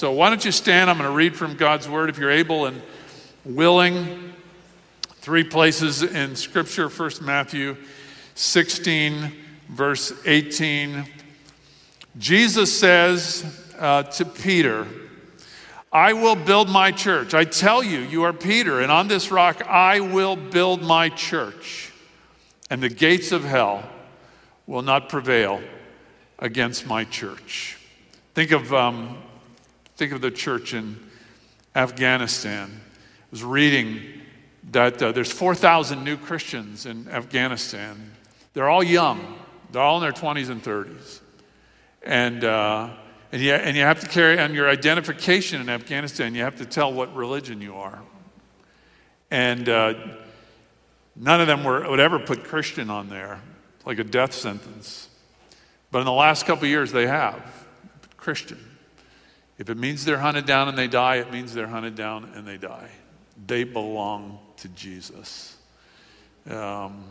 So, why don't you stand? I'm going to read from God's Word if you're able and willing. Three places in Scripture First Matthew 16, verse 18. Jesus says uh, to Peter, I will build my church. I tell you, you are Peter, and on this rock I will build my church, and the gates of hell will not prevail against my church. Think of um, Think of the church in Afghanistan. I was reading that uh, there's 4,000 new Christians in Afghanistan. They're all young, they're all in their 20s and 30s. And, uh, and, you, and you have to carry on your identification in Afghanistan, you have to tell what religion you are. And uh, none of them were, would ever put Christian on there, like a death sentence. But in the last couple years, they have Christian. If it means they're hunted down and they die, it means they're hunted down and they die. They belong to Jesus. Um,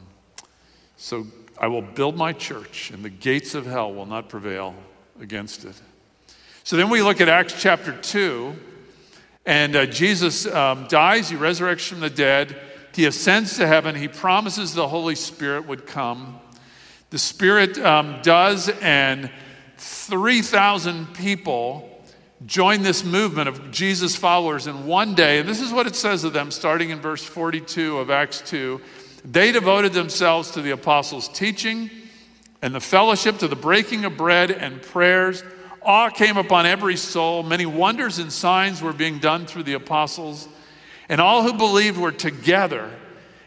so I will build my church, and the gates of hell will not prevail against it. So then we look at Acts chapter 2, and uh, Jesus um, dies, he resurrects from the dead, he ascends to heaven, he promises the Holy Spirit would come. The Spirit um, does, and 3,000 people joined this movement of Jesus followers in one day. And this is what it says of them, starting in verse 42 of Acts 2. They devoted themselves to the apostles' teaching and the fellowship, to the breaking of bread and prayers. Awe came upon every soul. Many wonders and signs were being done through the apostles. And all who believed were together.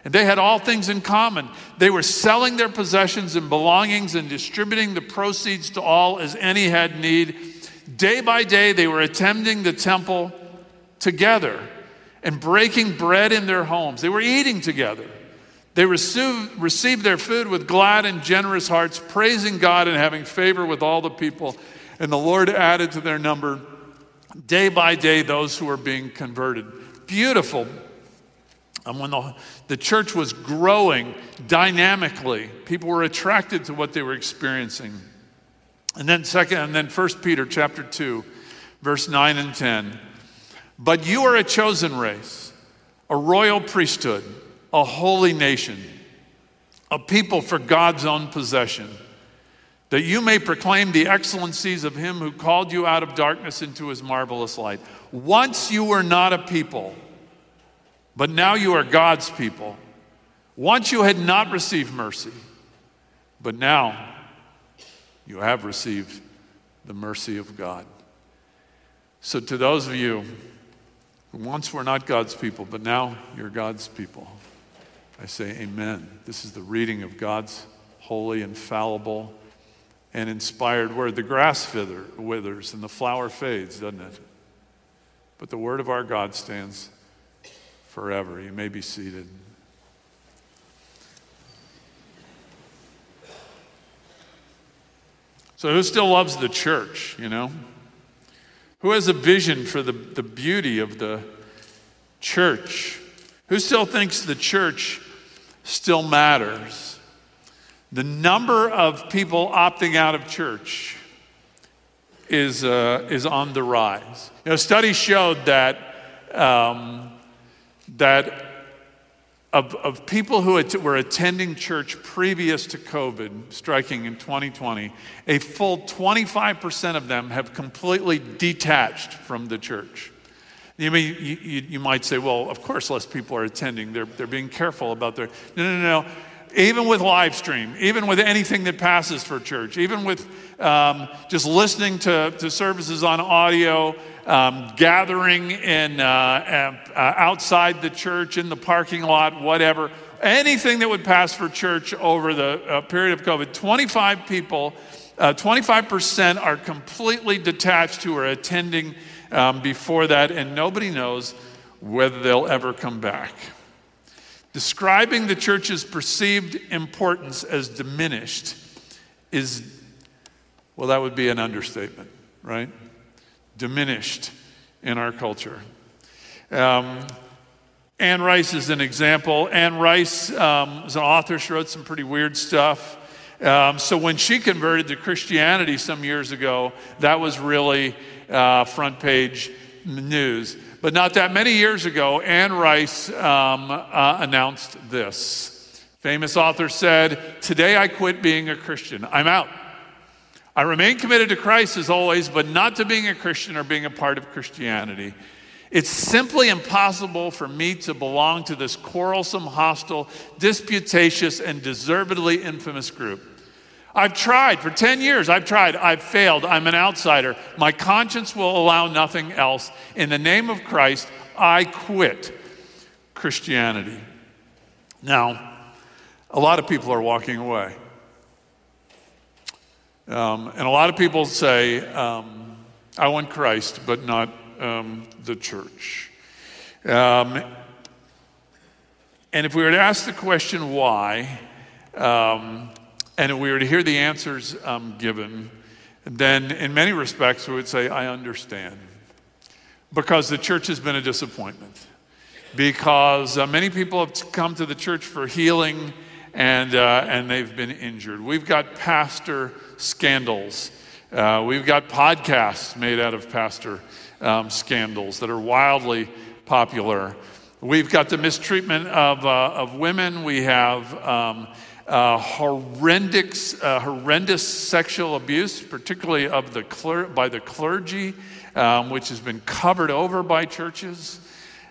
And they had all things in common. They were selling their possessions and belongings and distributing the proceeds to all as any had need. Day by day, they were attending the temple together and breaking bread in their homes. They were eating together. They received, their food with glad and generous hearts, praising God and having favor with all the people. And the Lord added to their number day by day those who were being converted. Beautiful. And when the, the church was growing dynamically, people were attracted to what they were experiencing. And then second, and then First Peter chapter 2, verse 9 and 10. But you are a chosen race, a royal priesthood, a holy nation, a people for God's own possession, that you may proclaim the excellencies of him who called you out of darkness into his marvelous light. Once you were not a people, but now you are God's people. Once you had not received mercy, but now you have received the mercy of God. So, to those of you who once were not God's people, but now you're God's people, I say amen. This is the reading of God's holy, infallible, and inspired word. The grass wither, withers and the flower fades, doesn't it? But the word of our God stands forever. You may be seated. So, who still loves the church, you know? Who has a vision for the, the beauty of the church? Who still thinks the church still matters? The number of people opting out of church is, uh, is on the rise. You know, studies showed that, um, that of, of people who were attending church previous to COVID striking in 2020, a full 25% of them have completely detached from the church. You, may, you, you, might say, well, of course, less people are attending. They're, they're being careful about their. No, no, no. Even with live stream, even with anything that passes for church, even with um, just listening to, to services on audio, um, gathering in, uh, uh, outside the church, in the parking lot, whatever, anything that would pass for church over the uh, period of COVID, 25 people, 25% uh, are completely detached who are attending um, before that, and nobody knows whether they'll ever come back. Describing the church's perceived importance as diminished is, well, that would be an understatement, right? Diminished in our culture. Um, Anne Rice is an example. Anne Rice um, was an author. She wrote some pretty weird stuff. Um, so when she converted to Christianity some years ago, that was really uh, front page news. But not that many years ago, Anne Rice um, uh, announced this. Famous author said, Today I quit being a Christian. I'm out. I remain committed to Christ as always, but not to being a Christian or being a part of Christianity. It's simply impossible for me to belong to this quarrelsome, hostile, disputatious, and deservedly infamous group. I've tried for 10 years. I've tried. I've failed. I'm an outsider. My conscience will allow nothing else. In the name of Christ, I quit Christianity. Now, a lot of people are walking away. Um, and a lot of people say, um, I want Christ, but not um, the church. Um, and if we were to ask the question why, um, and if we were to hear the answers um, given, then in many respects we would say, I understand. Because the church has been a disappointment. Because uh, many people have come to the church for healing and, uh, and they've been injured. We've got pastor scandals. Uh, we've got podcasts made out of pastor um, scandals that are wildly popular. We've got the mistreatment of, uh, of women. We have um, uh, horrendous, uh, horrendous sexual abuse, particularly of the cler- by the clergy, um, which has been covered over by churches.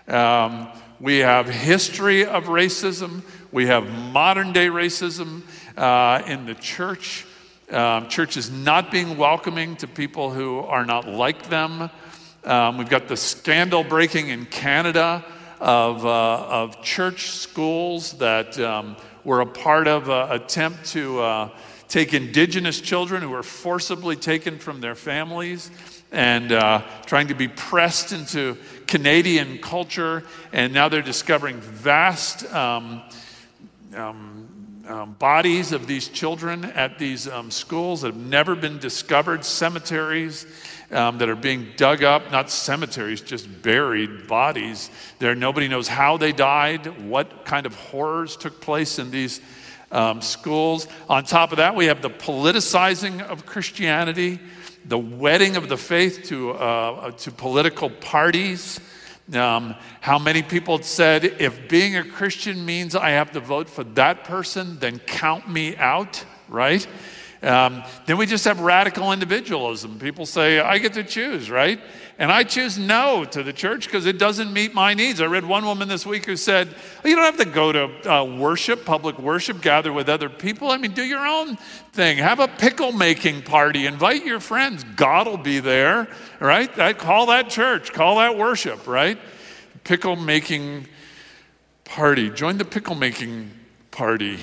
Um, we have history of racism. We have modern day racism uh, in the church. Um, churches not being welcoming to people who are not like them. Um, we've got the scandal breaking in Canada of, uh, of church schools that um, were a part of an attempt to uh, take indigenous children who were forcibly taken from their families and uh, trying to be pressed into Canadian culture. And now they're discovering vast um, um, um, bodies of these children at these um, schools that have never been discovered, cemeteries um, that are being dug up, not cemeteries, just buried bodies. There, nobody knows how they died, what kind of horrors took place in these um, schools. On top of that, we have the politicizing of Christianity, the wedding of the faith to, uh, to political parties. Um, how many people said, if being a Christian means I have to vote for that person, then count me out, right? Um, then we just have radical individualism. People say, I get to choose, right? And I choose no to the church because it doesn't meet my needs. I read one woman this week who said, well, You don't have to go to uh, worship, public worship, gather with other people. I mean, do your own thing. Have a pickle making party. Invite your friends. God will be there, right? I call that church, call that worship, right? Pickle making party. Join the pickle making party.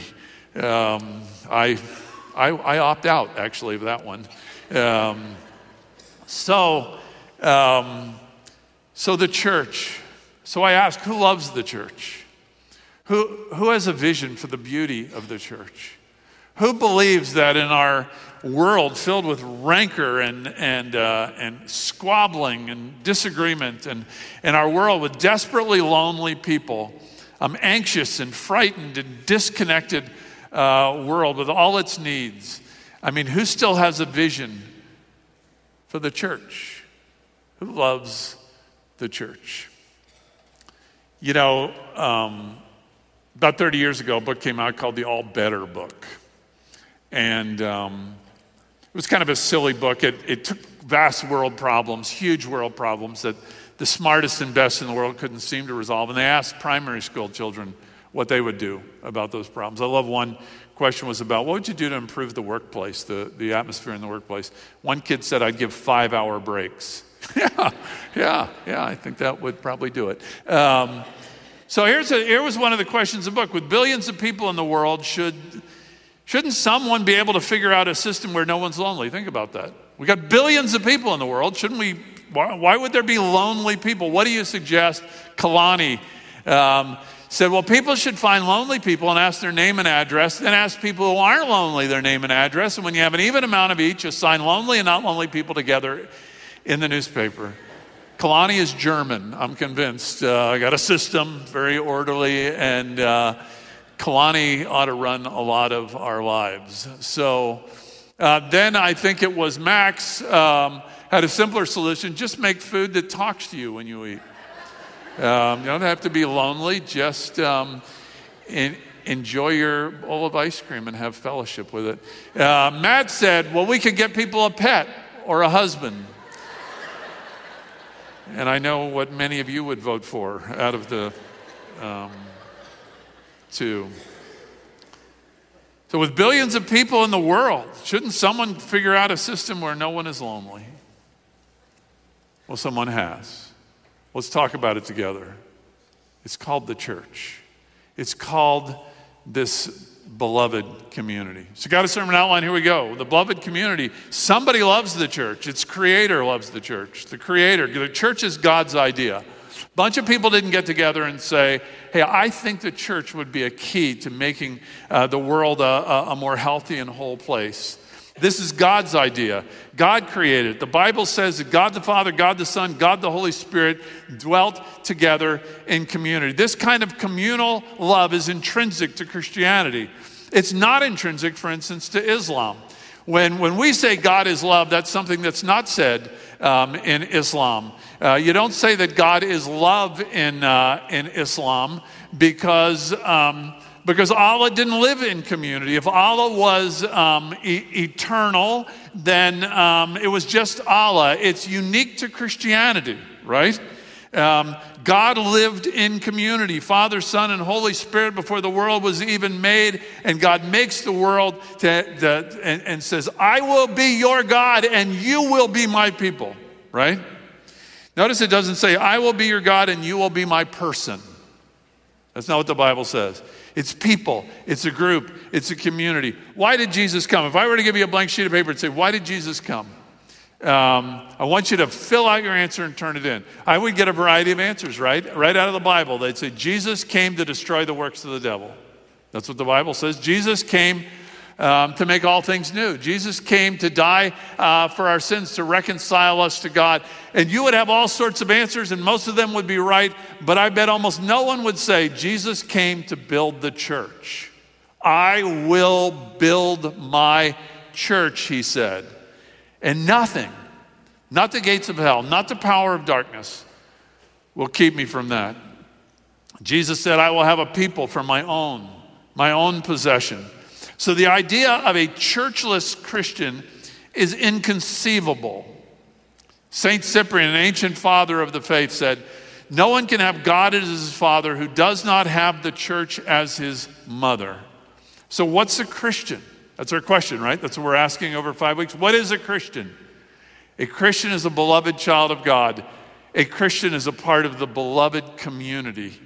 Um, I I, I opt out, actually, of that one. Um, so, um, so the church. So I ask, who loves the church? Who, who has a vision for the beauty of the church? Who believes that in our world filled with rancor and, and, uh, and squabbling and disagreement, and in our world with desperately lonely people, I'm anxious and frightened and disconnected uh, world with all its needs. I mean, who still has a vision for the church? Who loves the church? You know, um, about 30 years ago, a book came out called The All Better Book. And um, it was kind of a silly book. It, it took vast world problems, huge world problems that the smartest and best in the world couldn't seem to resolve. And they asked primary school children what they would do about those problems. I love one question was about what would you do to improve the workplace, the, the atmosphere in the workplace? One kid said, I'd give five hour breaks. yeah, yeah, yeah, I think that would probably do it. Um, so here's a, here was one of the questions in the book. With billions of people in the world, should, Shouldn't someone be able to figure out a system where no one's lonely? Think about that. We got billions of people in the world. Shouldn't we? Why, why would there be lonely people? What do you suggest? Kalani um, said, Well, people should find lonely people and ask their name and address, then ask people who aren't lonely their name and address. And when you have an even amount of each, assign lonely and not lonely people together in the newspaper. Kalani is German, I'm convinced. Uh, I got a system, very orderly, and uh, Kalani ought to run a lot of our lives. So uh, then I think it was Max um, had a simpler solution just make food that talks to you when you eat. Um, you don't have to be lonely, just um, in, enjoy your bowl of ice cream and have fellowship with it. Uh, Matt said, Well, we could get people a pet or a husband. And I know what many of you would vote for out of the um, two. So, with billions of people in the world, shouldn't someone figure out a system where no one is lonely? Well, someone has. Let's talk about it together. It's called the church, it's called this beloved community. So, got a sermon outline. Here we go. The beloved community. Somebody loves the church. Its creator loves the church. The creator. The church is God's idea A bunch of people didn't get together and say, hey, I think the church would be a key to making uh, the world a, a more healthy and whole place. This is God's idea. God created it. The Bible says that God the Father, God the Son, God the Holy Spirit dwelt together in community. This kind of communal love is intrinsic to Christianity. It's not intrinsic, for instance, to Islam. When, when we say God is love, that's something that's not said um, in Islam. Uh, you don't say that God is love in, uh, in Islam because, um, because Allah didn't live in community. If Allah was um, e- eternal, then um, it was just Allah. It's unique to Christianity, right? Um, God lived in community, Father, Son, and Holy Spirit before the world was even made. And God makes the world to, to, and, and says, I will be your God and you will be my people, right? Notice it doesn't say, I will be your God and you will be my person. That's not what the Bible says. It's people, it's a group, it's a community. Why did Jesus come? If I were to give you a blank sheet of paper and say, Why did Jesus come? Um, I want you to fill out your answer and turn it in. I would get a variety of answers, right? Right out of the Bible. They'd say, Jesus came to destroy the works of the devil. That's what the Bible says. Jesus came um, to make all things new. Jesus came to die uh, for our sins, to reconcile us to God. And you would have all sorts of answers, and most of them would be right, but I bet almost no one would say, Jesus came to build the church. I will build my church, he said. And nothing, not the gates of hell, not the power of darkness, will keep me from that. Jesus said, I will have a people for my own, my own possession. So the idea of a churchless Christian is inconceivable. St. Cyprian, an ancient father of the faith, said, No one can have God as his father who does not have the church as his mother. So, what's a Christian? That's our question, right? That's what we're asking over five weeks. What is a Christian? A Christian is a beloved child of God. A Christian is a part of the beloved community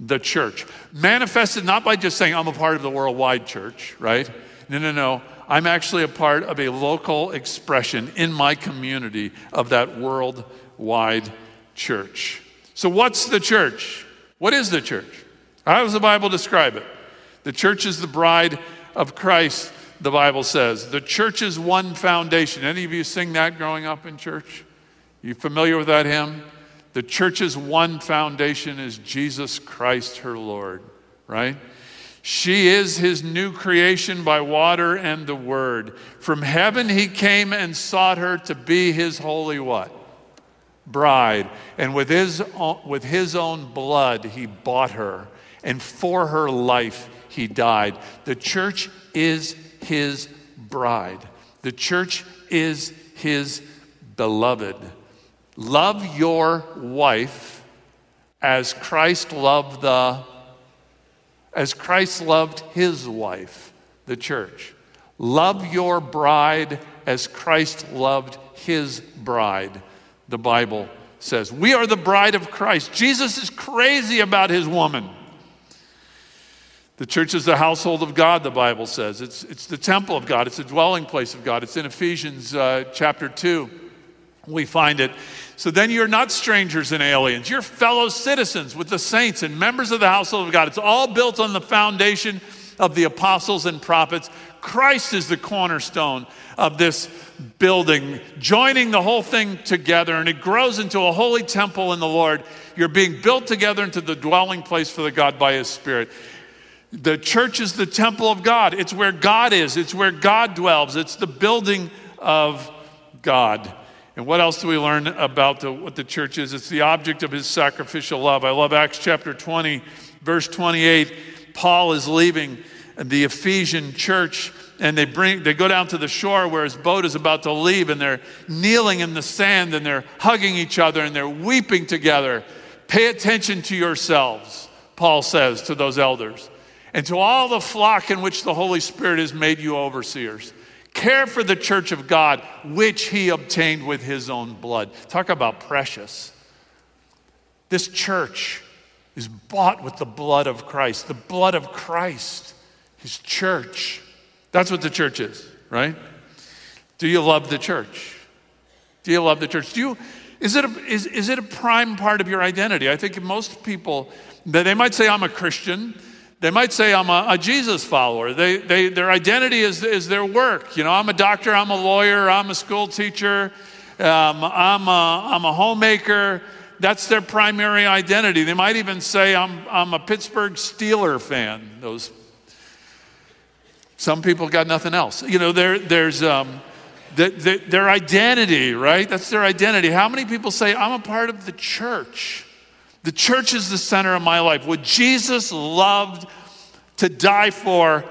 the church. Manifested not by just saying, I'm a part of the worldwide church, right? No, no, no. I'm actually a part of a local expression in my community of that worldwide church. So, what's the church? What is the church? How does the Bible describe it? The church is the bride of Christ, the Bible says. The church is one foundation. Any of you sing that growing up in church? You familiar with that hymn? The church's one foundation is Jesus Christ, her Lord, right? She is his new creation by water and the word. From heaven he came and sought her to be his holy what? Bride. And with his, with his own blood he bought her. And for her life he died. The church is his bride. The church is his beloved. Love your wife as Christ loved the as Christ loved his wife, the church. Love your bride as Christ loved his bride, the Bible says. We are the bride of Christ. Jesus is crazy about his woman. The church is the household of God, the Bible says. It's, it's the temple of God, it's the dwelling place of God. It's in Ephesians uh, chapter 2. We find it. So then you're not strangers and aliens. You're fellow citizens with the saints and members of the household of God. It's all built on the foundation of the apostles and prophets. Christ is the cornerstone of this building, joining the whole thing together, and it grows into a holy temple in the Lord. You're being built together into the dwelling place for the God by His Spirit. The church is the temple of God. It's where God is, it's where God dwells, it's the building of God. And what else do we learn about the, what the church is? It's the object of his sacrificial love. I love Acts chapter 20, verse 28. Paul is leaving the Ephesian church and they bring they go down to the shore where his boat is about to leave and they're kneeling in the sand and they're hugging each other and they're weeping together. Pay attention to yourselves, Paul says to those elders and to all the flock in which the Holy Spirit has made you overseers. Care for the church of God, which he obtained with his own blood. Talk about precious. This church is bought with the blood of Christ, the blood of Christ, his church. That's what the church is, right? Do you love the church? Do you love the church? Do you, is, it a, is, is it a prime part of your identity? I think most people, they might say, I'm a Christian. They might say, I'm a, a Jesus follower. They, they, their identity is, is their work. You know, I'm a doctor, I'm a lawyer, I'm a school teacher, um, I'm, a, I'm a homemaker. That's their primary identity. They might even say, I'm, I'm a Pittsburgh Steeler fan. Those, some people got nothing else. You know, there, there's um, the, the, their identity, right? That's their identity. How many people say, I'm a part of the church? The church is the center of my life. What Jesus loved to die for,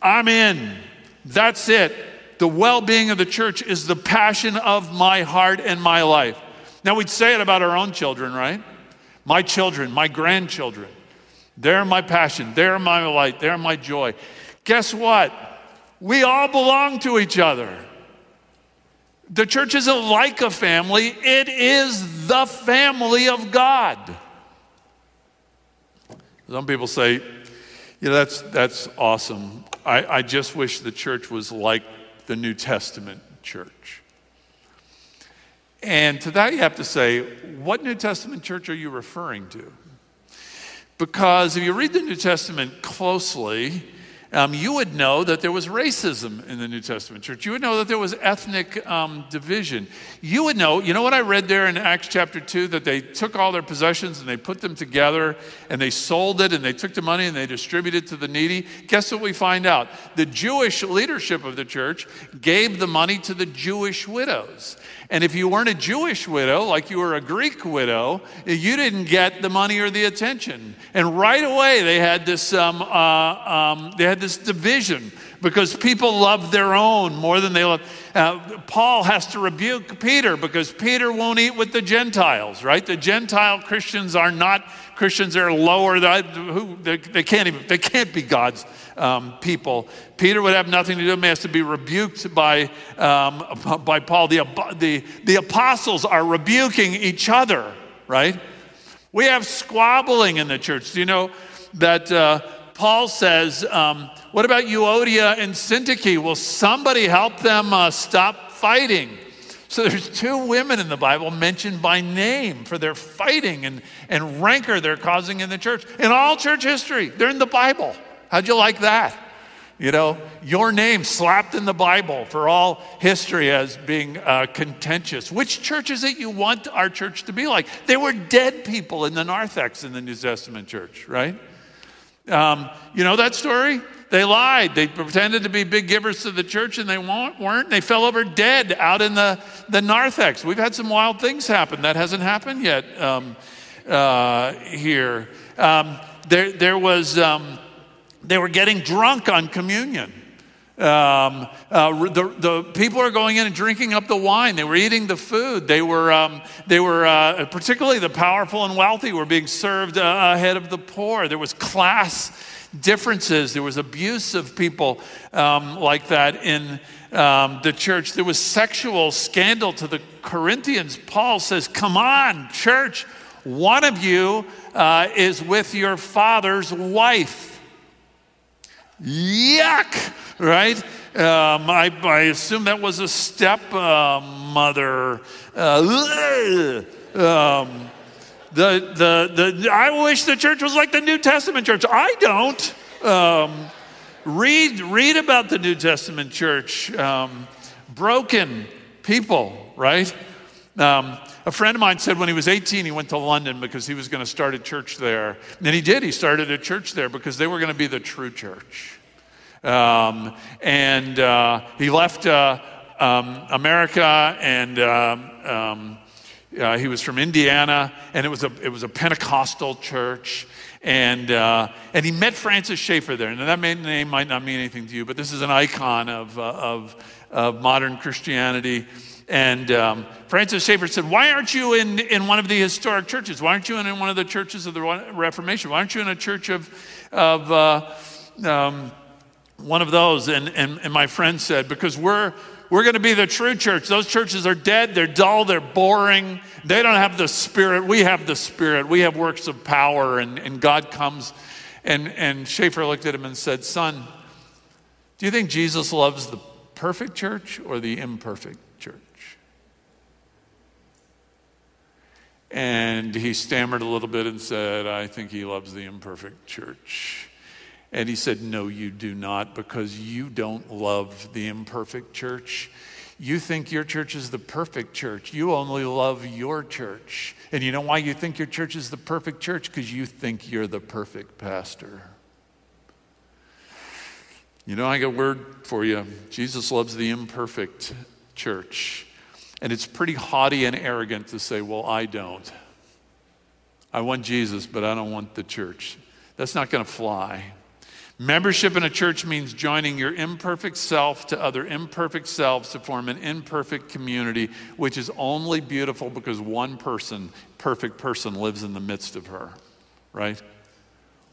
I'm in. That's it. The well being of the church is the passion of my heart and my life. Now, we'd say it about our own children, right? My children, my grandchildren. They're my passion. They're my light. They're my joy. Guess what? We all belong to each other. The church isn't like a family, it is the family of God. Some people say, you know, that's, that's awesome. I, I just wish the church was like the New Testament church. And to that, you have to say, what New Testament church are you referring to? Because if you read the New Testament closely, um, you would know that there was racism in the New Testament church. You would know that there was ethnic um, division. You would know, you know what I read there in Acts chapter 2? That they took all their possessions and they put them together and they sold it and they took the money and they distributed it to the needy. Guess what we find out? The Jewish leadership of the church gave the money to the Jewish widows. And if you weren't a Jewish widow, like you were a Greek widow, you didn't get the money or the attention. And right away, they had this, um, uh, um, they had this division because people love their own more than they love. Uh, Paul has to rebuke Peter because Peter won't eat with the Gentiles, right? The Gentile Christians are not Christians; they're lower. They, they can't even they can't be God's um, people. Peter would have nothing to do. He has to be rebuked by, um, by Paul. The, the, the apostles are rebuking each other, right? We have squabbling in the church. Do you know that uh, Paul says, um, What about Euodia and Syntyche? Will somebody help them uh, stop fighting? So there's two women in the Bible mentioned by name for their fighting and, and rancor they're causing in the church. In all church history, they're in the Bible. How'd you like that? You know, your name slapped in the Bible for all history as being uh, contentious. Which church is it you want our church to be like? They were dead people in the narthex in the New Testament church, right? Um, you know that story? They lied. They pretended to be big givers to the church and they weren't. They fell over dead out in the, the narthex. We've had some wild things happen. That hasn't happened yet um, uh, here. Um, there, there was. Um, they were getting drunk on communion. Um, uh, the, the people are going in and drinking up the wine. They were eating the food. They were, um, they were uh, particularly the powerful and wealthy were being served uh, ahead of the poor. There was class differences. There was abuse of people um, like that in um, the church. There was sexual scandal to the Corinthians. Paul says, Come on, church, one of you uh, is with your father's wife. Yuck, right? Um, I, I, assume that was a step uh. Uh, um, the, the, the, I wish the church was like the New Testament church. I don't. Um, read, read about the New Testament church. Um, broken people, right? Um, a friend of mine said when he was 18, he went to London because he was going to start a church there. And he did. He started a church there because they were going to be the true church. Um, and uh, he left uh, um, America and um, um, uh, he was from Indiana, and it was a, it was a Pentecostal church. And, uh, and he met Francis Schaeffer there. And that name might not mean anything to you, but this is an icon of, uh, of, of modern Christianity. And um, Francis Schaeffer said, Why aren't you in, in one of the historic churches? Why aren't you in in one of the churches of the Reformation? Why aren't you in a church of, of uh, um, one of those? And, and, and my friend said, Because we're, we're going to be the true church. Those churches are dead, they're dull, they're boring. They don't have the spirit. We have the spirit. We have works of power, and, and God comes. And, and Schaeffer looked at him and said, Son, do you think Jesus loves the perfect church or the imperfect church? And he stammered a little bit and said, I think he loves the imperfect church. And he said, No, you do not, because you don't love the imperfect church. You think your church is the perfect church. You only love your church. And you know why you think your church is the perfect church? Because you think you're the perfect pastor. You know, I got a word for you. Jesus loves the imperfect church. And it's pretty haughty and arrogant to say, Well, I don't. I want Jesus, but I don't want the church. That's not going to fly. Membership in a church means joining your imperfect self to other imperfect selves to form an imperfect community, which is only beautiful because one person, perfect person, lives in the midst of her, right?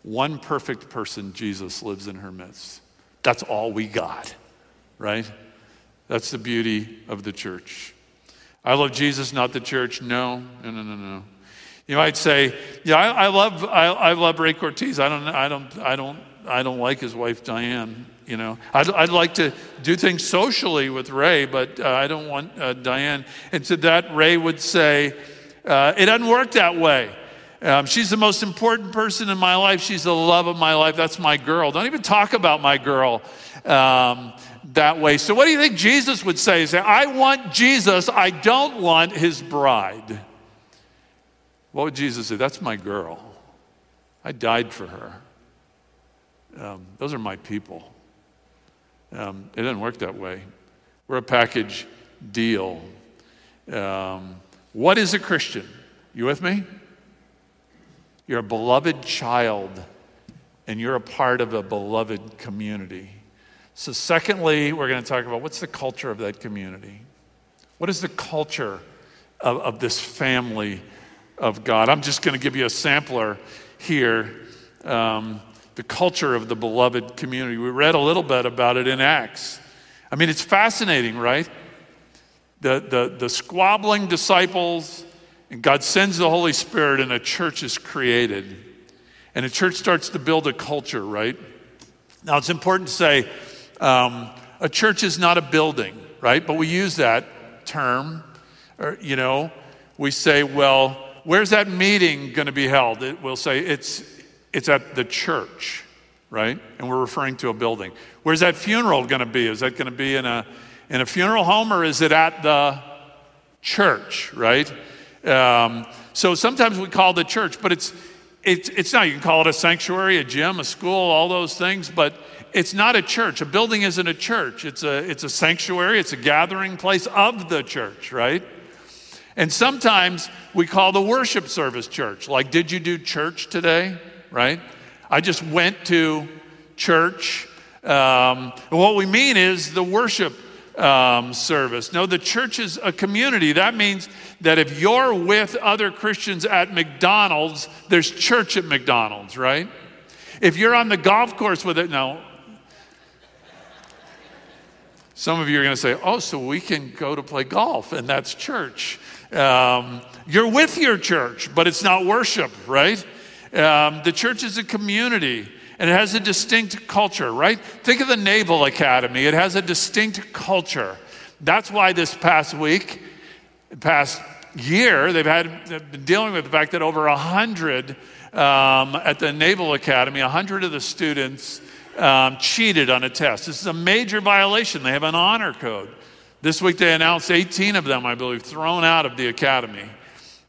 One perfect person, Jesus, lives in her midst. That's all we got, right? That's the beauty of the church. I love Jesus, not the church. No, no, no, no, no. You might say, yeah, I, I love, I, I, love Ray Cortez. I don't, I don't, I don't, I don't like his wife Diane. You know, I'd, I'd like to do things socially with Ray, but uh, I don't want uh, Diane. And to that, Ray would say, uh, it doesn't work that way. Um, she's the most important person in my life. She's the love of my life. That's my girl. Don't even talk about my girl. Um, that way. So, what do you think Jesus would say? Say, I want Jesus, I don't want his bride. What would Jesus say? That's my girl. I died for her. Um, those are my people. Um, it doesn't work that way. We're a package deal. Um, what is a Christian? You with me? You're a beloved child, and you're a part of a beloved community. So, secondly, we're going to talk about what's the culture of that community? What is the culture of, of this family of God? I'm just going to give you a sampler here. Um, the culture of the beloved community. We read a little bit about it in Acts. I mean, it's fascinating, right? The, the, the squabbling disciples, and God sends the Holy Spirit, and a church is created. And a church starts to build a culture, right? Now, it's important to say um, a church is not a building, right? But we use that term, or, you know, we say, well, where's that meeting going to be held? It, we'll say it's, it's at the church, right? And we're referring to a building. Where's that funeral going to be? Is that going to be in a, in a funeral home or is it at the church, right? Um, so sometimes we call the church, but it's, it's, it's not. You can call it a sanctuary, a gym, a school, all those things, but it's not a church. A building isn't a church. It's a, it's a sanctuary, it's a gathering place of the church, right? And sometimes we call the worship service church. Like, did you do church today? Right? I just went to church. Um, what we mean is the worship um, service. No, the church is a community. That means that if you're with other Christians at McDonald's, there's church at McDonald's, right? If you're on the golf course with it, no, some of you are going to say, oh, so we can go to play golf, and that's church. Um, you're with your church, but it's not worship, right? Um, the church is a community. And it has a distinct culture, right? Think of the Naval Academy. It has a distinct culture. That's why this past week, past year, they've had they've been dealing with the fact that over 100 um, at the Naval Academy, 100 of the students um, cheated on a test. This is a major violation. They have an honor code. This week they announced 18 of them, I believe, thrown out of the academy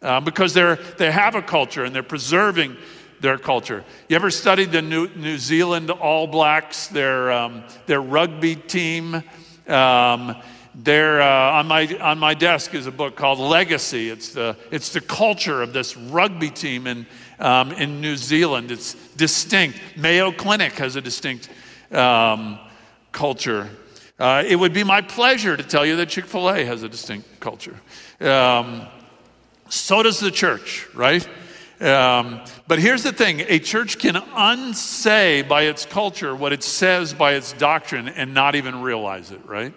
uh, because they're, they have a culture and they're preserving their culture. You ever studied the New, New Zealand All Blacks, their, um, their rugby team? Um, there, uh, on, my, on my desk is a book called Legacy. It's the, it's the culture of this rugby team in, um, in New Zealand. It's distinct. Mayo Clinic has a distinct um, culture. Uh, it would be my pleasure to tell you that Chick fil A has a distinct culture. Um, so does the church, right? Um, but here's the thing a church can unsay by its culture what it says by its doctrine and not even realize it, right?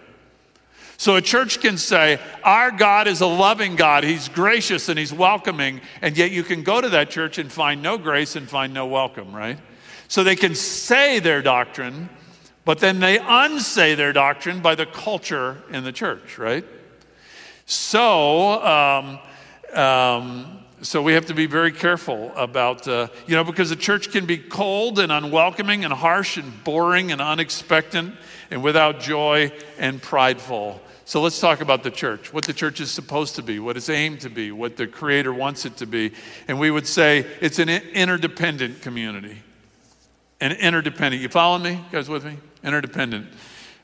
So a church can say, Our God is a loving God. He's gracious and He's welcoming. And yet you can go to that church and find no grace and find no welcome, right? So they can say their doctrine, but then they unsay their doctrine by the culture in the church, right? So, um, um, so we have to be very careful about, uh, you know, because the church can be cold and unwelcoming and harsh and boring and unexpected and without joy and prideful. So let's talk about the church, what the church is supposed to be, what it's aimed to be, what the Creator wants it to be. And we would say it's an interdependent community. An interdependent, you follow me? You guys with me? Interdependent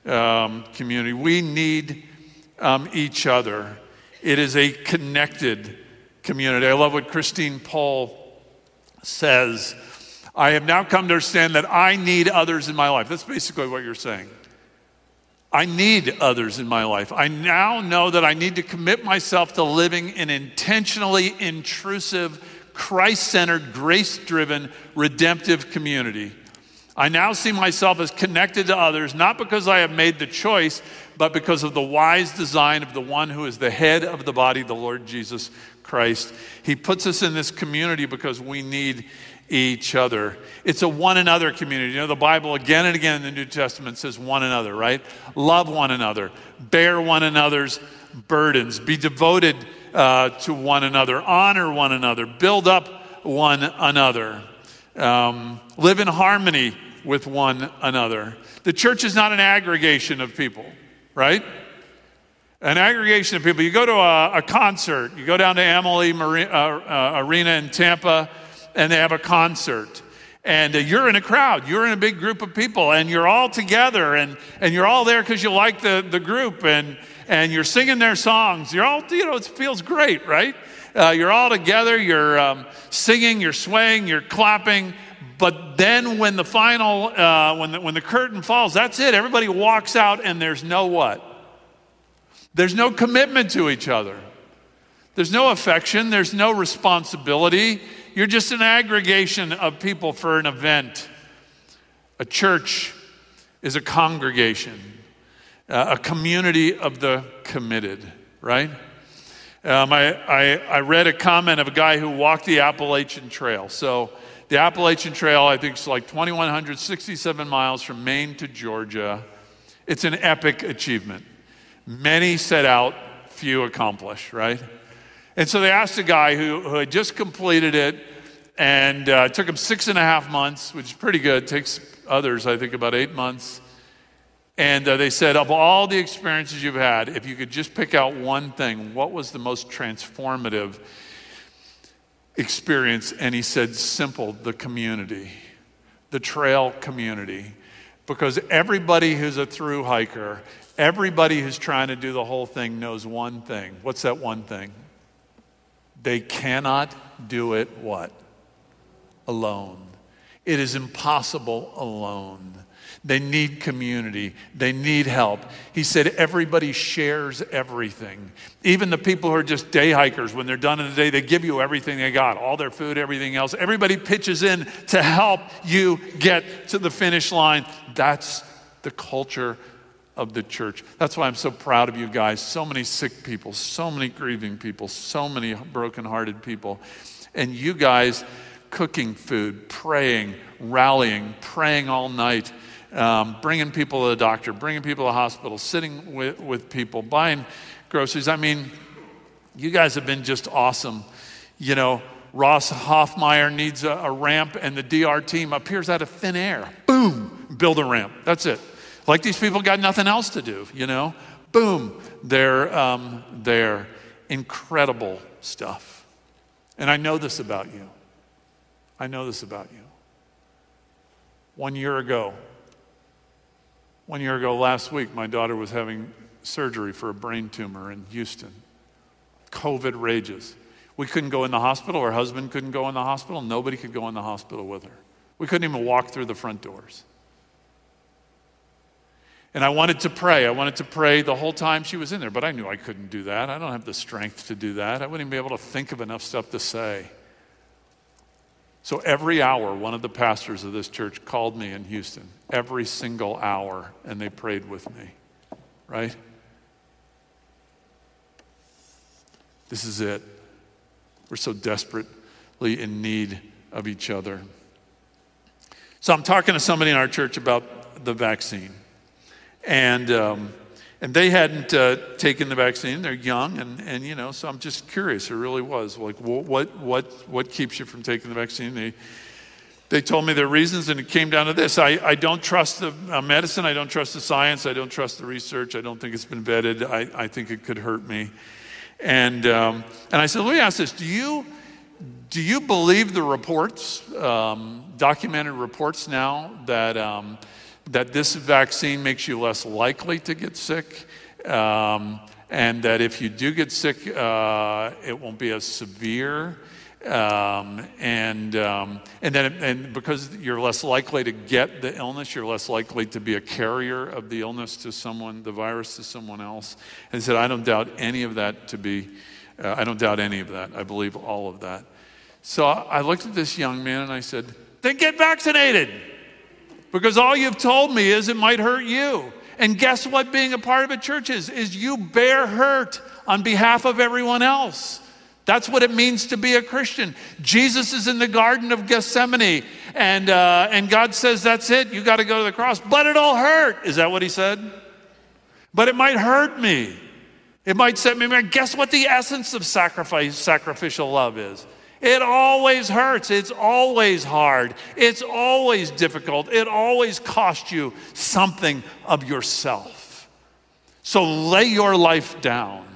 um, community. We need um, each other. It is a connected community. I love what Christine Paul says. I have now come to understand that I need others in my life. That's basically what you're saying. I need others in my life. I now know that I need to commit myself to living an intentionally intrusive, Christ centered, grace driven, redemptive community. I now see myself as connected to others, not because I have made the choice, but because of the wise design of the one who is the head of the body, the Lord Jesus Christ. He puts us in this community because we need each other. It's a one another community. You know, the Bible again and again in the New Testament says one another, right? Love one another, bear one another's burdens, be devoted uh, to one another, honor one another, build up one another, um, live in harmony with one another. The church is not an aggregation of people, right? An aggregation of people. You go to a, a concert, you go down to Amalie uh, uh, Arena in Tampa and they have a concert. And uh, you're in a crowd, you're in a big group of people, and you're all together, and, and you're all there because you like the, the group, and, and you're singing their songs. You're all, you know, it feels great, right? Uh, you're all together, you're um, singing, you're swaying, you're clapping. But then when the final, uh, when, the, when the curtain falls, that's it. Everybody walks out, and there's no what? There's no commitment to each other. There's no affection, there's no responsibility. You're just an aggregation of people for an event. A church is a congregation, uh, a community of the committed, right? Um, I, I, I read a comment of a guy who walked the Appalachian Trail. So, the Appalachian Trail, I think, is like 2,167 miles from Maine to Georgia. It's an epic achievement. Many set out, few accomplish, right? And so they asked a guy who, who had just completed it, and uh, took him six and a half months, which is pretty good. It takes others, I think, about eight months. And uh, they said, of all the experiences you've had, if you could just pick out one thing, what was the most transformative experience? And he said, simple, the community, the trail community. Because everybody who's a through hiker, everybody who's trying to do the whole thing knows one thing. What's that one thing? They cannot do it what? Alone. It is impossible alone. They need community. They need help. He said everybody shares everything. Even the people who are just day hikers, when they're done in the day, they give you everything they got all their food, everything else. Everybody pitches in to help you get to the finish line. That's the culture of the church. That's why I'm so proud of you guys. So many sick people, so many grieving people, so many brokenhearted people. And you guys cooking food, praying, rallying, praying all night, um, bringing people to the doctor, bringing people to the hospital, sitting with, with people, buying groceries. I mean, you guys have been just awesome. You know, Ross Hoffmeyer needs a, a ramp, and the DR team appears out of thin air. Boom, build a ramp. That's it. Like these people got nothing else to do, you know? Boom, they're um, there. Incredible stuff. And I know this about you. I know this about you. One year ago, one year ago last week, my daughter was having surgery for a brain tumor in Houston. COVID rages. We couldn't go in the hospital. Her husband couldn't go in the hospital. Nobody could go in the hospital with her. We couldn't even walk through the front doors. And I wanted to pray. I wanted to pray the whole time she was in there, but I knew I couldn't do that. I don't have the strength to do that. I wouldn't even be able to think of enough stuff to say. So every hour, one of the pastors of this church called me in Houston, every single hour, and they prayed with me, right? This is it. We're so desperately in need of each other. So I'm talking to somebody in our church about the vaccine. And, um, and they hadn't uh, taken the vaccine. They're young, and, and you know, so I'm just curious. It really was like, what, what, what keeps you from taking the vaccine? They, they told me their reasons, and it came down to this I, I don't trust the uh, medicine, I don't trust the science, I don't trust the research, I don't think it's been vetted, I, I think it could hurt me. And, um, and I said, let me ask this do you, do you believe the reports, um, documented reports now, that, um, that this vaccine makes you less likely to get sick? Um, and that if you do get sick, uh, it won't be as severe. Um, and um, and then and because you're less likely to get the illness, you're less likely to be a carrier of the illness to someone, the virus to someone else. And said, I don't doubt any of that to be. Uh, I don't doubt any of that. I believe all of that. So I looked at this young man and I said, then get vaccinated. Because all you've told me is it might hurt you. And guess what being a part of a church is? Is you bear hurt on behalf of everyone else. That's what it means to be a Christian. Jesus is in the Garden of Gethsemane, and, uh, and God says, That's it, you got to go to the cross. But it'll hurt. Is that what he said? But it might hurt me. It might set me back. Guess what the essence of sacrifice, sacrificial love is? It always hurts. It's always hard. It's always difficult. It always costs you something of yourself. So lay your life down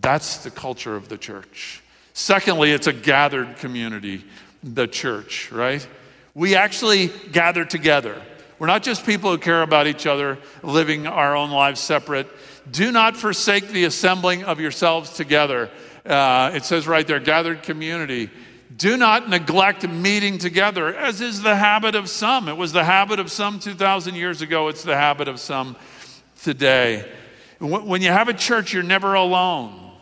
that's the culture of the church. Secondly, it's a gathered community, the church, right? We actually gather together. We're not just people who care about each other, living our own lives separate. Do not forsake the assembling of yourselves together. Uh, it says right there, gathered community. Do not neglect meeting together, as is the habit of some. It was the habit of some 2,000 years ago, it's the habit of some today. When you have a church, you're never alone.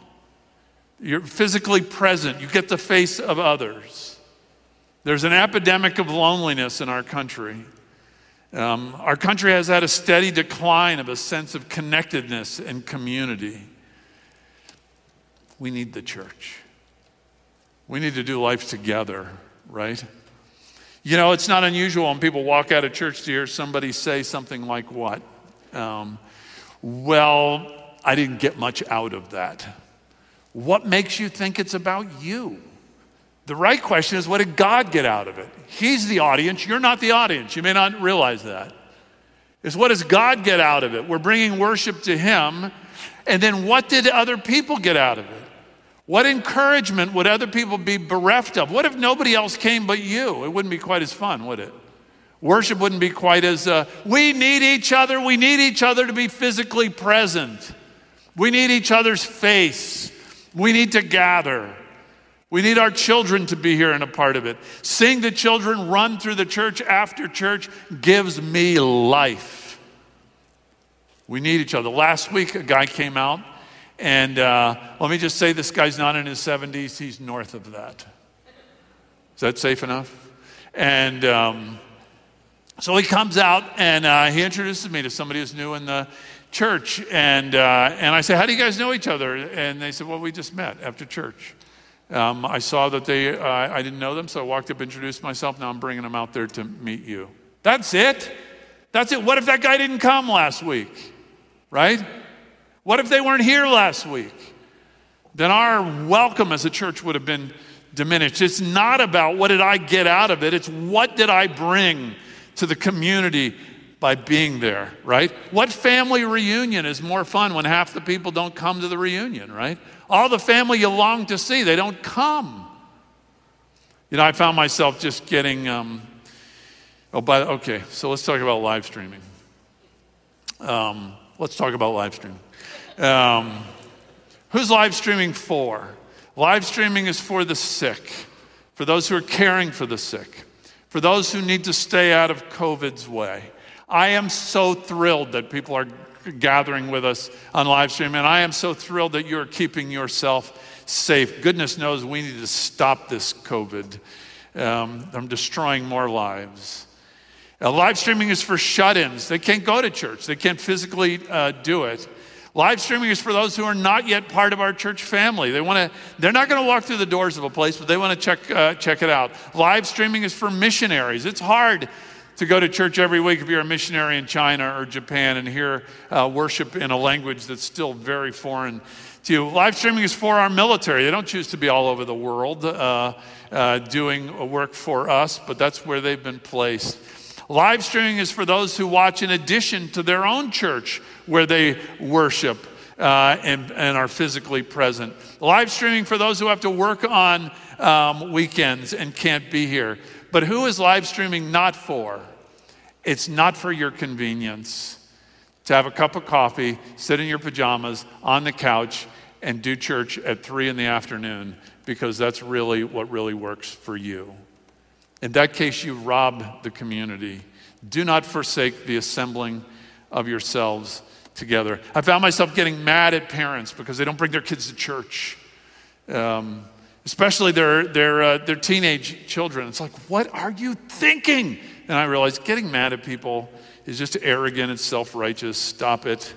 You're physically present, you get the face of others. There's an epidemic of loneliness in our country. Um, our country has had a steady decline of a sense of connectedness and community. We need the church. We need to do life together, right? You know, it's not unusual when people walk out of church to hear somebody say something like, What? Um, well, I didn't get much out of that. What makes you think it's about you? The right question is what did God get out of it? He's the audience, you're not the audience. You may not realize that. Is what does God get out of it? We're bringing worship to Him. And then what did other people get out of it? What encouragement would other people be bereft of? What if nobody else came but you? It wouldn't be quite as fun, would it? Worship wouldn't be quite as, uh, we need each other. We need each other to be physically present. We need each other's face. We need to gather. We need our children to be here and a part of it. Seeing the children run through the church after church gives me life. We need each other. Last week, a guy came out, and uh, let me just say this guy's not in his 70s, he's north of that. Is that safe enough? And um, so he comes out and uh, he introduces me to somebody who's new in the church. And, uh, and I said, How do you guys know each other? And they said, Well, we just met after church. Um, I saw that they, uh, I didn't know them, so I walked up, introduced myself. Now I'm bringing them out there to meet you. That's it. That's it. What if that guy didn't come last week? Right? What if they weren't here last week? Then our welcome as a church would have been diminished. It's not about what did I get out of it, it's what did I bring to the community by being there, right? What family reunion is more fun when half the people don't come to the reunion, right? All the family you long to see, they don't come. You know, I found myself just getting, um, oh, but okay, so let's talk about live streaming. Um, let's talk about live streaming. Um, who's live streaming for? Live streaming is for the sick, for those who are caring for the sick, for those who need to stay out of COVID's way. I am so thrilled that people are gathering with us on live stream, and I am so thrilled that you're keeping yourself safe. Goodness knows we need to stop this COVID um, from destroying more lives. Uh, live streaming is for shut ins. They can't go to church, they can't physically uh, do it. Live streaming is for those who are not yet part of our church family. They want to, they're not going to walk through the doors of a place, but they want to check, uh, check it out. Live streaming is for missionaries. It's hard to go to church every week if you're a missionary in China or Japan and hear uh, worship in a language that's still very foreign to you. Live streaming is for our military. They don't choose to be all over the world uh, uh, doing work for us, but that's where they've been placed. Live streaming is for those who watch in addition to their own church where they worship. Uh, and, and, are physically present. Live streaming for those who have to work on um, weekends and can't be here. But who is live streaming not for? It's not for your convenience to have a cup of coffee, sit in your pajamas on the couch, and do church at three in the afternoon because that's really what really works for you. In that case, you rob the community. Do not forsake the assembling of yourselves together. I found myself getting mad at parents because they don't bring their kids to church. Um, especially their, their, uh, their teenage children. It's like, what are you thinking? And I realized getting mad at people is just arrogant and self righteous. Stop it.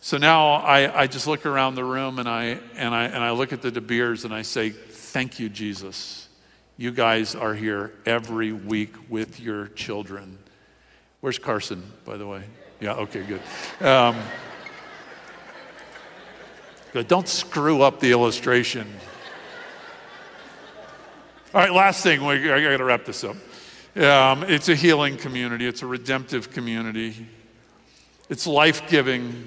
So now I, I just look around the room and I, and, I, and I look at the De Beers and I say, Thank you, Jesus. You guys are here every week with your children. Where's Carson, by the way? Yeah, okay, good. Um, good. Don't screw up the illustration. All right, last thing, I got to wrap this up. Um, it's a healing community, it's a redemptive community, it's life giving.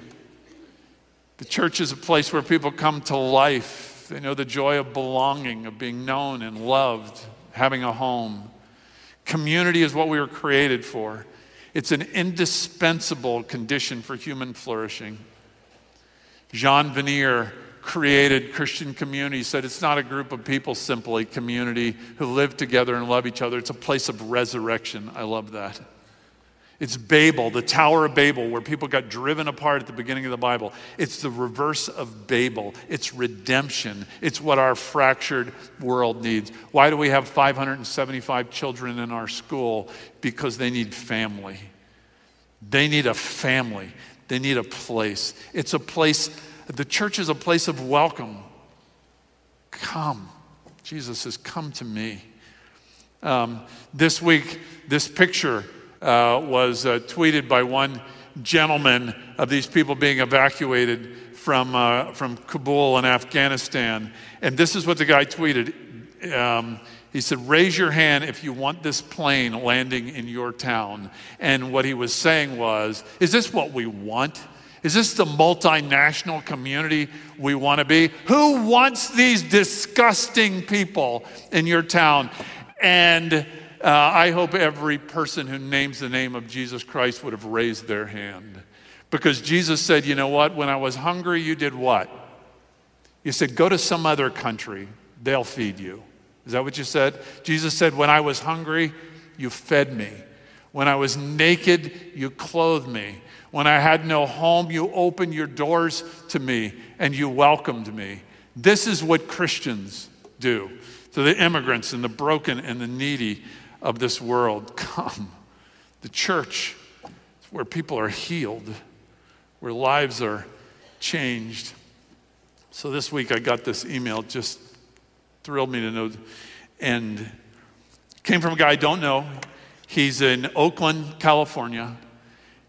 The church is a place where people come to life. They know the joy of belonging, of being known and loved, having a home. Community is what we were created for. It's an indispensable condition for human flourishing. Jean Vanier created Christian community said it's not a group of people simply, community who live together and love each other. It's a place of resurrection. I love that. It's Babel, the Tower of Babel, where people got driven apart at the beginning of the Bible. It's the reverse of Babel. It's redemption. It's what our fractured world needs. Why do we have 575 children in our school? Because they need family. They need a family. They need a place. It's a place the church is a place of welcome. Come. Jesus says, Come to me. Um, this week, this picture uh, was uh, tweeted by one gentleman of these people being evacuated from, uh, from Kabul in Afghanistan. And this is what the guy tweeted. Um, he said, Raise your hand if you want this plane landing in your town. And what he was saying was, Is this what we want? Is this the multinational community we want to be? Who wants these disgusting people in your town? And uh, I hope every person who names the name of Jesus Christ would have raised their hand. Because Jesus said, you know what? When I was hungry, you did what? You said, go to some other country, they'll feed you. Is that what you said? Jesus said, when I was hungry, you fed me. When I was naked, you clothed me. When I had no home, you opened your doors to me and you welcomed me. This is what Christians do to the immigrants and the broken and the needy of this world. Come. The church is where people are healed, where lives are changed. So this week I got this email just thrilled me to know. And came from a guy I don't know. He's in Oakland, California.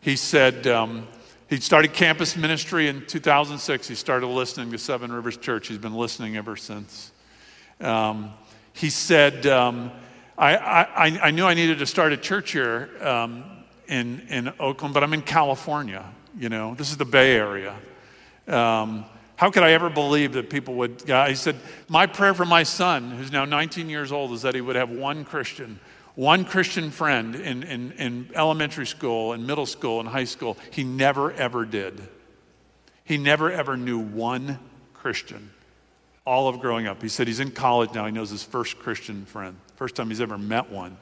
He said um, he started campus ministry in 2006. He started listening to Seven Rivers Church. He's been listening ever since. Um, he said, um, I, I, I, knew I needed to start a church here um, in, in Oakland, but I'm in California. You know, this is the Bay Area. Um, how could I ever believe that people would? Yeah, he said, My prayer for my son, who's now 19 years old, is that he would have one Christian, one Christian friend in, in, in elementary school and middle school and high school. He never, ever did. He never, ever knew one Christian all of growing up. He said he's in college now. He knows his first Christian friend, first time he's ever met one.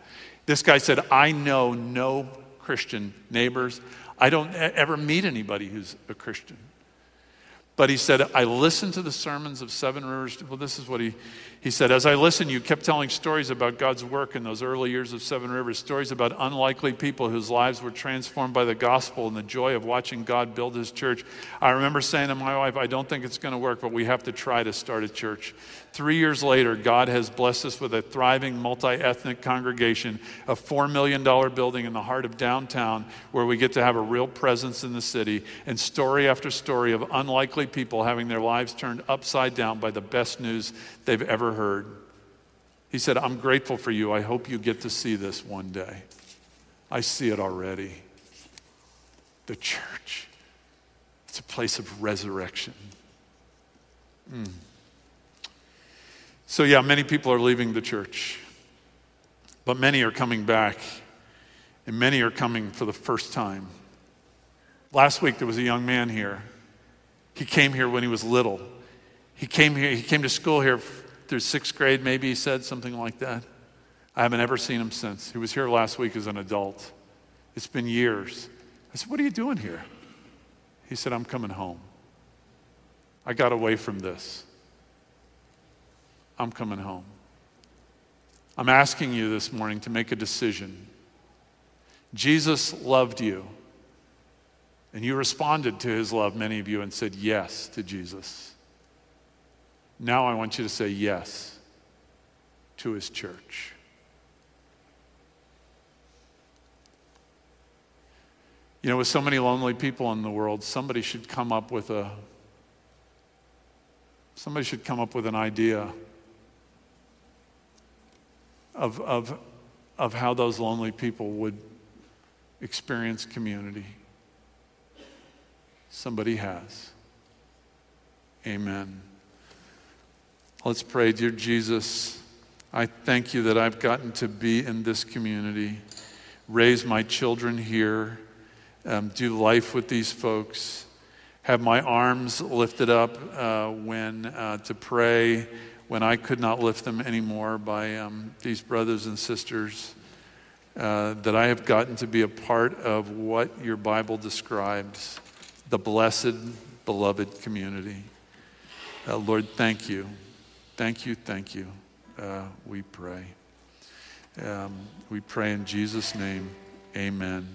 This guy said, I know no Christian neighbors. I don't ever meet anybody who's a Christian. But he said, I listened to the sermons of Seven Rivers. Well, this is what he, he said. As I listened, you kept telling stories about God's work in those early years of Seven Rivers, stories about unlikely people whose lives were transformed by the gospel and the joy of watching God build his church. I remember saying to my wife, I don't think it's going to work, but we have to try to start a church. Three years later, God has blessed us with a thriving multi ethnic congregation, a $4 million building in the heart of downtown where we get to have a real presence in the city, and story after story of unlikely people having their lives turned upside down by the best news they've ever heard. He said, I'm grateful for you. I hope you get to see this one day. I see it already. The church, it's a place of resurrection. Mm. So, yeah, many people are leaving the church, but many are coming back, and many are coming for the first time. Last week, there was a young man here. He came here when he was little. He came here, he came to school here through sixth grade, maybe he said something like that. I haven't ever seen him since. He was here last week as an adult. It's been years. I said, What are you doing here? He said, I'm coming home. I got away from this. I'm coming home. I'm asking you this morning to make a decision. Jesus loved you, and you responded to his love, many of you, and said yes to Jesus. Now I want you to say yes to his church. You know, with so many lonely people in the world, somebody should come up with a somebody should come up with an idea of, of, of how those lonely people would experience community. Somebody has. Amen. Let's pray. Dear Jesus, I thank you that I've gotten to be in this community, raise my children here, um, do life with these folks, have my arms lifted up uh, when uh, to pray when I could not lift them anymore by um, these brothers and sisters, uh, that I have gotten to be a part of what your Bible describes the blessed, beloved community. Uh, Lord, thank you. Thank you, thank you. Uh, we pray. Um, we pray in Jesus' name. Amen.